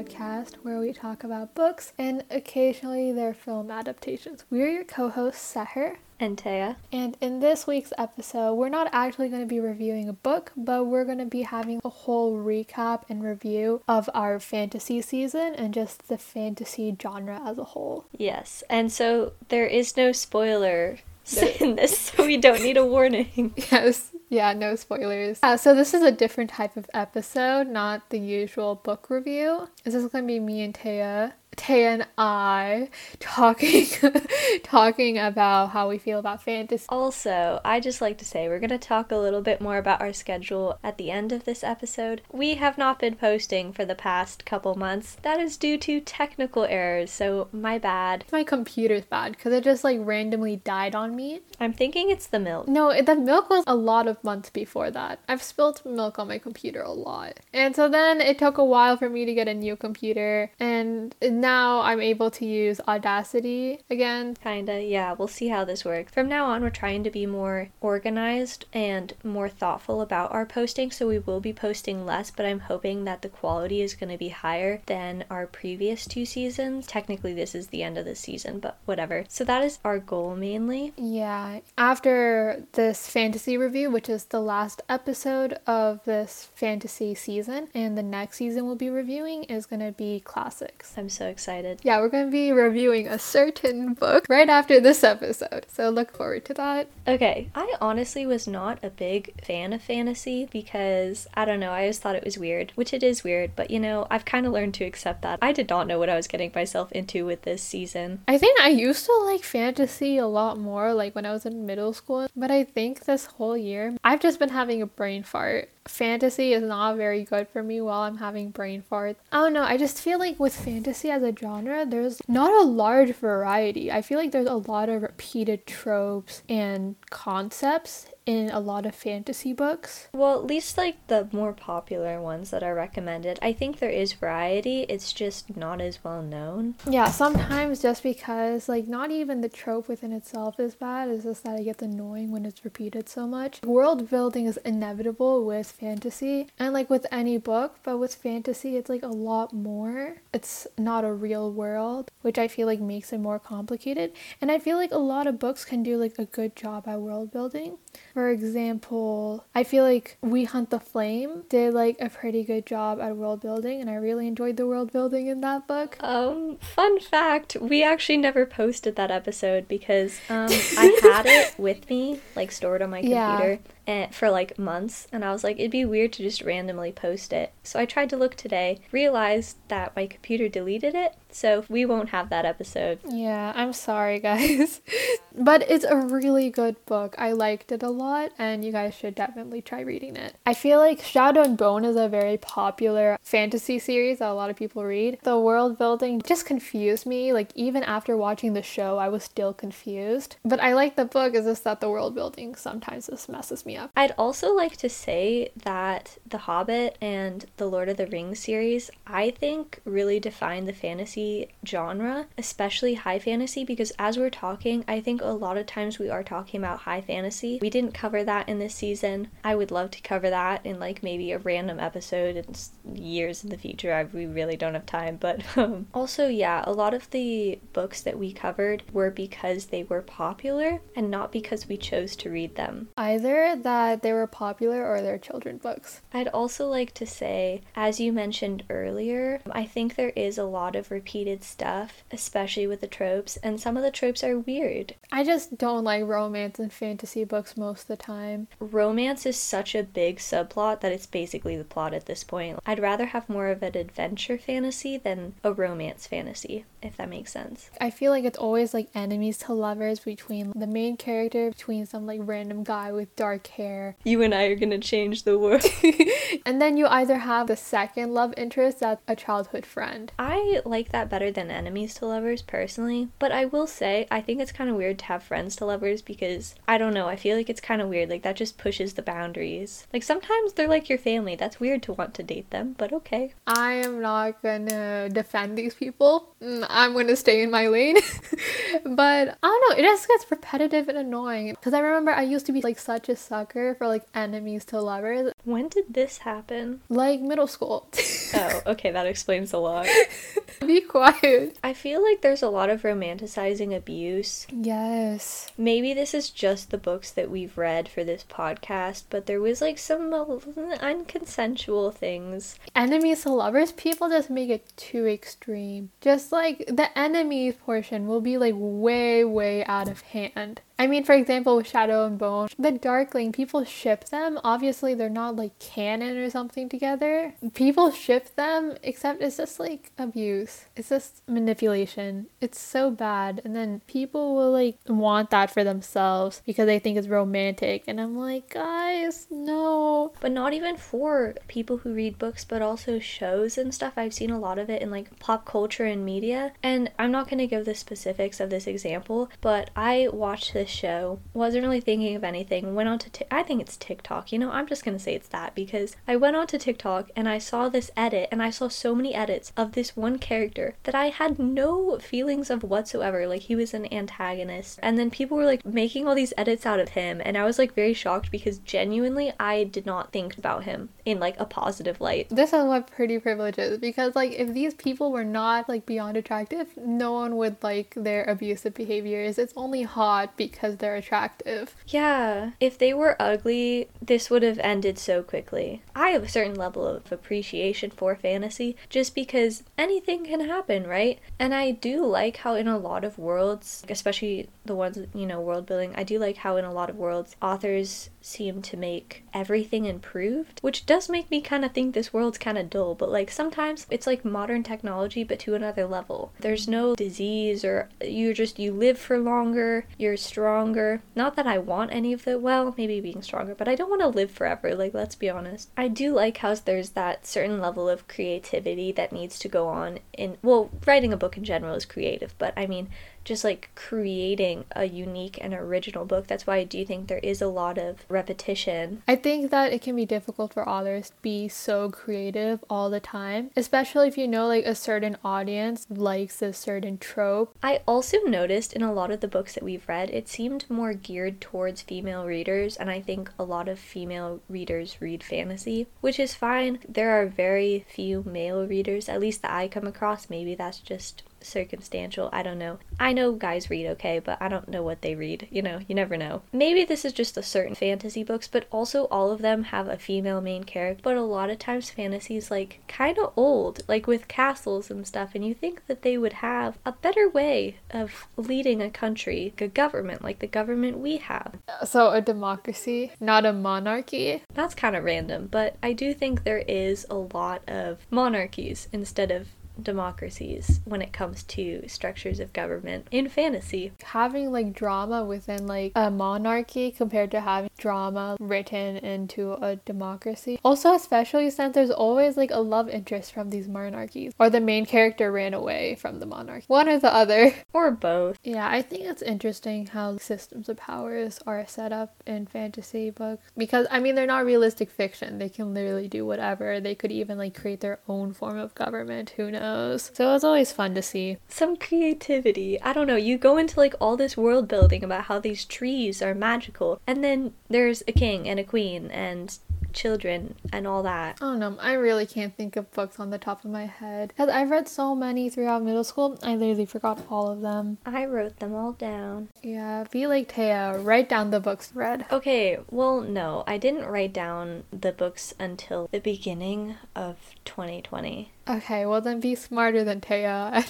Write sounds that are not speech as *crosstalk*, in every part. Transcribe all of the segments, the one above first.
podcast where we talk about books and occasionally their film adaptations. We're your co hosts, Seher. And Taya. And in this week's episode, we're not actually going to be reviewing a book, but we're going to be having a whole recap and review of our fantasy season and just the fantasy genre as a whole. Yes, and so there is no spoiler *laughs* in this, so we don't need a warning. *laughs* Yes, yeah, no spoilers. Uh, so this is a different type of episode, not the usual book review. This is going to be me and Taya Tay and I talking *laughs* talking about how we feel about fantasy. Also, I just like to say we're going to talk a little bit more about our schedule at the end of this episode. We have not been posting for the past couple months. That is due to technical errors, so my bad. My computer's bad cuz it just like randomly died on me. I'm thinking it's the milk. No, the milk was a lot of months before that. I've spilled milk on my computer a lot. And so then it took a while for me to get a new computer and now I'm able to use Audacity again. Kinda, yeah. We'll see how this works. From now on, we're trying to be more organized and more thoughtful about our posting, so we will be posting less, but I'm hoping that the quality is going to be higher than our previous two seasons. Technically, this is the end of the season, but whatever. So that is our goal mainly. Yeah. After this fantasy review, which is the last episode of this fantasy season, and the next season we'll be reviewing is going to be classics. I'm so excited. Yeah, we're going to be reviewing a certain book right after this episode. So look forward to that. Okay, I honestly was not a big fan of fantasy because I don't know, I always thought it was weird, which it is weird, but you know, I've kind of learned to accept that. I did not know what I was getting myself into with this season. I think I used to like fantasy a lot more like when I was in middle school, but I think this whole year I've just been having a brain fart fantasy is not very good for me while I'm having brain farts. I don't know, I just feel like with fantasy as a genre, there's not a large variety. I feel like there's a lot of repeated tropes and concepts in a lot of fantasy books. Well, at least like the more popular ones that are recommended. I think there is variety, it's just not as well known. Yeah, sometimes just because like not even the trope within itself is bad, it's just that it gets annoying when it's repeated so much. World building is inevitable with fantasy and like with any book, but with fantasy it's like a lot more. It's not a real world, which I feel like makes it more complicated. And I feel like a lot of books can do like a good job at world building. For example, I feel like We Hunt the Flame did like a pretty good job at world building and I really enjoyed the world building in that book. Um fun fact, we actually never posted that episode because um *laughs* I had it with me like stored on my computer. Yeah and, for like months and I was like it'd be weird to just randomly post it. So I tried to look today, realized that my computer deleted it, so we won't have that episode. Yeah, I'm sorry guys. *laughs* but it's a really good book. I liked it a lot and you guys should definitely try reading it. I feel like Shadow and Bone is a very popular fantasy series that a lot of people read. The world building just confused me. Like even after watching the show, I was still confused. But I like the book, it's just that the world building sometimes just messes me up. I'd also like to say that The Hobbit and the Lord of the Rings series, I think, really define the fantasy genre, especially high fantasy, because as we're talking, I think a lot of times we are talking about high fantasy. We didn't cover that in this season. I would love to cover that in like maybe a random episode in years in the future. I, we really don't have time, but *laughs* um, also, yeah, a lot of the books that we covered were because they were popular and not because we chose to read them. Either that they were popular or they're children books. I'd also like to say, as you mentioned earlier, I think there is a lot of repeated stuff, especially with the tropes, and some of the tropes are weird. I just don't like romance and fantasy books most of the time. Romance is such a big subplot that it's basically the plot at this point. I'd rather have more of an adventure fantasy than a romance fantasy, if that makes sense. I feel like it's always like enemies to lovers between the main character, between some like random guy with dark hair care. *laughs* You and I are gonna change the world. *laughs* *laughs* and then you either have the second love interest that's a childhood friend. I like that better than enemies to lovers personally, but I will say I think it's kind of weird to have friends to lovers because I don't know, I feel like it's kind of weird. Like that just pushes the boundaries. Like sometimes they're like your family. That's weird to want to date them, but okay. I am not gonna defend these people. Mm, I'm gonna stay in my lane. but I don't know, it just gets repetitive and annoying because I remember I used to be like such a sucker for like enemies to lovers. When did this happen? Like middle school. *laughs* Oh, okay, that explains a lot. *laughs* *laughs* Be quiet. I feel like there's a lot of romanticizing abuse. Yes. Maybe this is just the books that we've read for this podcast, but there was like some unconsensual things. Enemies to lovers, people just make it too extreme. Just like the enemies portion will be like way, way out of hand. I mean, for example, with Shadow and Bone, the Darkling, people ship them. Obviously, they're not like canon or something together. People ship them, except it's just like abuse. It's just manipulation. It's so bad. And then people will like want that for themselves because they think it's romantic. And I'm like, guys, no. But not even for people who read books, but also shows and stuff. I've seen a lot of it in like pop culture and media. And I'm not going to give the specifics of this example, but I watched this show, wasn't really thinking of anything, went on to, t- I think it's TikTok, you know, I'm just gonna say it's that because I went on to TikTok and I saw this edit and I saw so many edits of this one character that I had no feelings of whatsoever. Like he was an antagonist. And then people were like making all these edits out of him and I was like very shocked because genuinely I did not think about him in like a positive light. This is what pretty privilege is because like if these people were not like beyond attractive, no one would like their abusive behaviors. It's only hot because they're attractive. Yeah, if they were ugly, this would have ended so quickly. I have a certain level of appreciation for fantasy just because anything can happen, right? And I do like how in a lot of worlds, especially the ones, you know, world building, I do like how in a lot of worlds authors seem to make everything improved, which does make me kind of think this world's kind of dull, but like sometimes it's like modern technology but to another level. There's no disease or you just you live for longer, you're stronger. Not that I want any of the well, maybe being stronger, but I don't want to live forever, like let's be honest. I do like how there's that certain level of creativity that needs to go on in well, writing a book in general is creative, but I mean just like creating a unique and original book. That's why I do think there is a lot of repetition. I think that it can be difficult for authors to be so creative all the time, especially if you know like a certain audience likes a certain trope. I also noticed in a lot of the books that we've read, it seemed more geared towards female readers, and I think a lot of female readers read fantasy, which is fine. There are very few male readers, at least that I come across. Maybe that's just circumstantial. I don't know. I know guys read okay, but I don't know what they read. You know, you never know. Maybe this is just a certain fantasy books, but also all of them have a female main character. But a lot of times fantasy is like kind of old, like with castles and stuff, and you think that they would have a better way of leading a country, a government like the government we have. So a democracy, not a monarchy. That's kind of random, but I do think there is a lot of monarchies instead of democracies when it comes to structures of government in fantasy. Having like drama within like a monarchy compared to having drama written into a democracy. Also, especially since there's always like a love interest from these monarchies, or the main character ran away from the monarchy. One or the other. *laughs* Or both. Yeah, I think it's interesting how systems of powers are set up in fantasy books because I mean they're not realistic fiction. They can literally do whatever. They could even like create their own form of government. Who knows? Knows. So it's always fun to see. Some creativity. I don't know. You go into like all this world building about how these trees are magical, and then there's a king and a queen and children and all that. Oh no, I really can't think of books on the top of my head. Because I've read so many throughout middle school, I literally forgot all of them. I wrote them all down. Yeah, be like Taya, write down the books read. Okay, well, no, I didn't write down the books until the beginning of 2020. Okay, well then be smarter than Taya.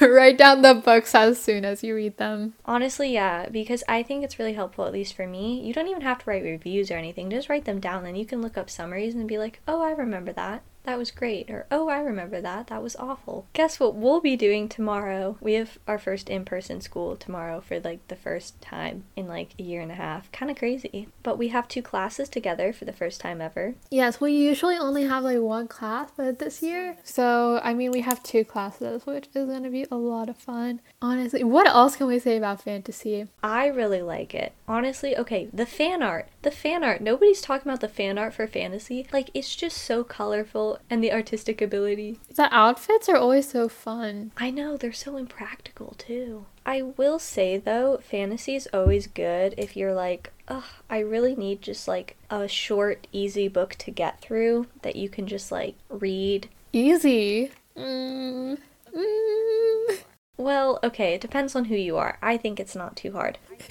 *laughs* Write down the books as soon as you read them. Honestly, yeah, because I think it's really helpful, at least for me. You don't even have to write reviews or anything, just write them down, then you can look up summaries and be like, oh, I remember that that was great, or oh, I remember that, that was awful. Guess what we'll be doing tomorrow? We have our first in person school tomorrow for like the first time in like a year and a half. Kind of crazy. But we have two classes together for the first time ever. Yes, we usually only have like one class, but this year, so I mean, we have two classes, which is gonna be a lot of fun. Honestly, what else can we say about fantasy? I really like it. Honestly, okay, the fan art. The fan art. Nobody's talking about the fan art for fantasy. Like, it's just so colorful and the artistic ability. The outfits are always so fun. I know, they're so impractical too. I will say though, fantasy is always good if you're like, ugh, I really need just like a short, easy book to get through that you can just like read. Easy. Mm. Mm. Well, okay, it depends on who you are. I think it's not too hard. *laughs*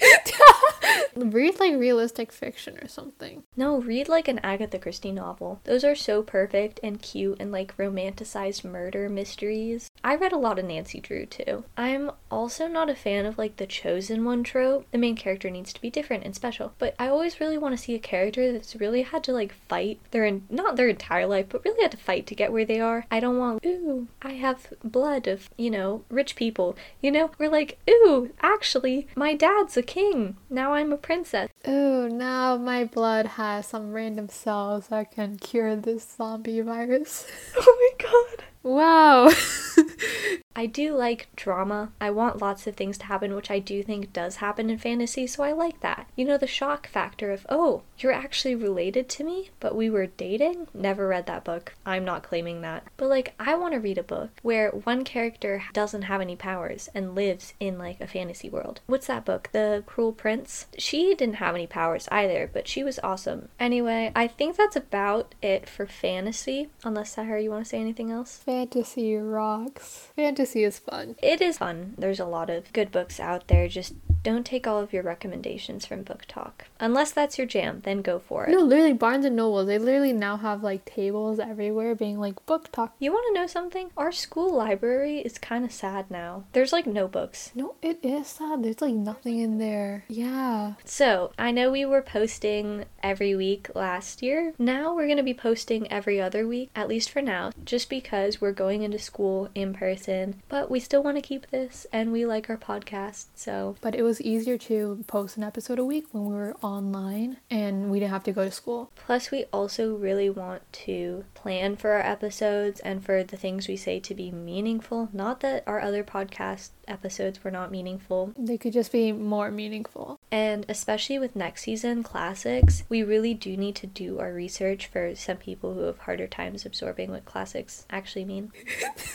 *laughs* Read like realistic fiction or something. No, read like an Agatha Christie novel. Those are so perfect and cute and like romanticized murder mysteries. I read a lot of Nancy Drew too. I'm also not a fan of like the chosen one trope. The main character needs to be different and special, but I always really want to see a character that's really had to like fight their in- not their entire life, but really had to fight to get where they are. I don't want ooh, I have blood of, you know, rich people. You know, we're like, ooh, actually, my dad's a king. Now I'm a princess. Ooh, now my blood has some random cells that can cure this zombie virus. *laughs* Oh my god. Wow. *laughs* I do like drama. I want lots of things to happen, which I do think does happen in fantasy, so I like that. You know, the shock factor of, oh, you're actually related to me, but we were dating? Never read that book. I'm not claiming that. But like, I want to read a book where one character doesn't have any powers and lives in like a fantasy world. What's that book? The Cruel Prince? She didn't have any powers either, but she was awesome. Anyway, I think that's about it for fantasy, unless Seher, you want to say anything else? Fantasy rocks. Fantasy is fun. It is fun. There's a lot of good books out there. Just don't take all of your recommendations from BookTok. Unless that's your jam, then go for it. No, literally, Barnes and Noble, they literally now have like tables everywhere being like BookTok. You want to know something? Our school library is kind of sad now. There's like no books. No, it is sad. There's like nothing in there. Yeah. So, I know we were posting every week last year. Now we're going to be posting every other week, at least for now, just because we're going into school in person. But we still want to keep this and we like our podcast. So, But it was easier to post an episode a week when we were online and we didn't have to go to school. Plus, we also really want to plan for our episodes and for the things we say to be meaningful. Not that our other podcast episodes were not meaningful. They could just be more meaningful. And especially with next season classics, we really do need to do our research for some people who have harder times absorbing what classics actually mean.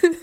*laughs*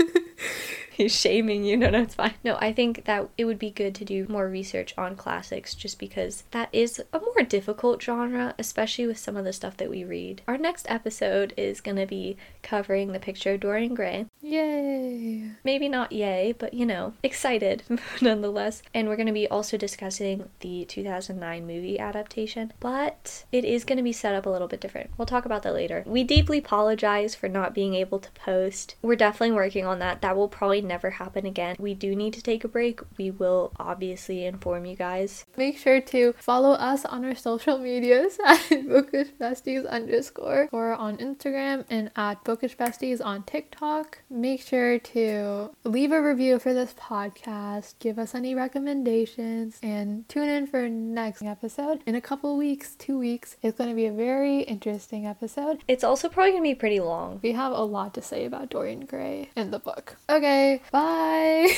He's *laughs* shaming you. No, no, it's fine. No, I think that it would be good to do more research on classics just because that is a more difficult genre, especially with some of the stuff that we read. Our next episode is going to be covering the picture of Dorian Gray. Yay. Maybe not yay, but you know, excited *laughs* nonetheless. And we're going to be also discussing the 2009 movie adaptation, but it is going to be set up a little bit different. We'll talk about that later. We deeply apologize for not being able to post. We're definitely working on that. That will probably never happen again. We do need to take a break. We will obviously inform you guys. Make sure to follow us on our social medias *laughs* at Bookish Besties underscore or on Instagram and at Bookish Besties on TikTok. Make sure to leave a review for this podcast, give us any recommendations, and tune in for next episode in a couple weeks, two weeks. It's going to be a very interesting episode. It's also probably going to be pretty long. We have a lot to say about Dorian Gray in the book. Okay, bye.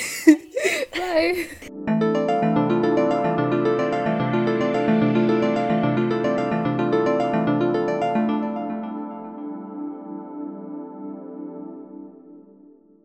*laughs* bye.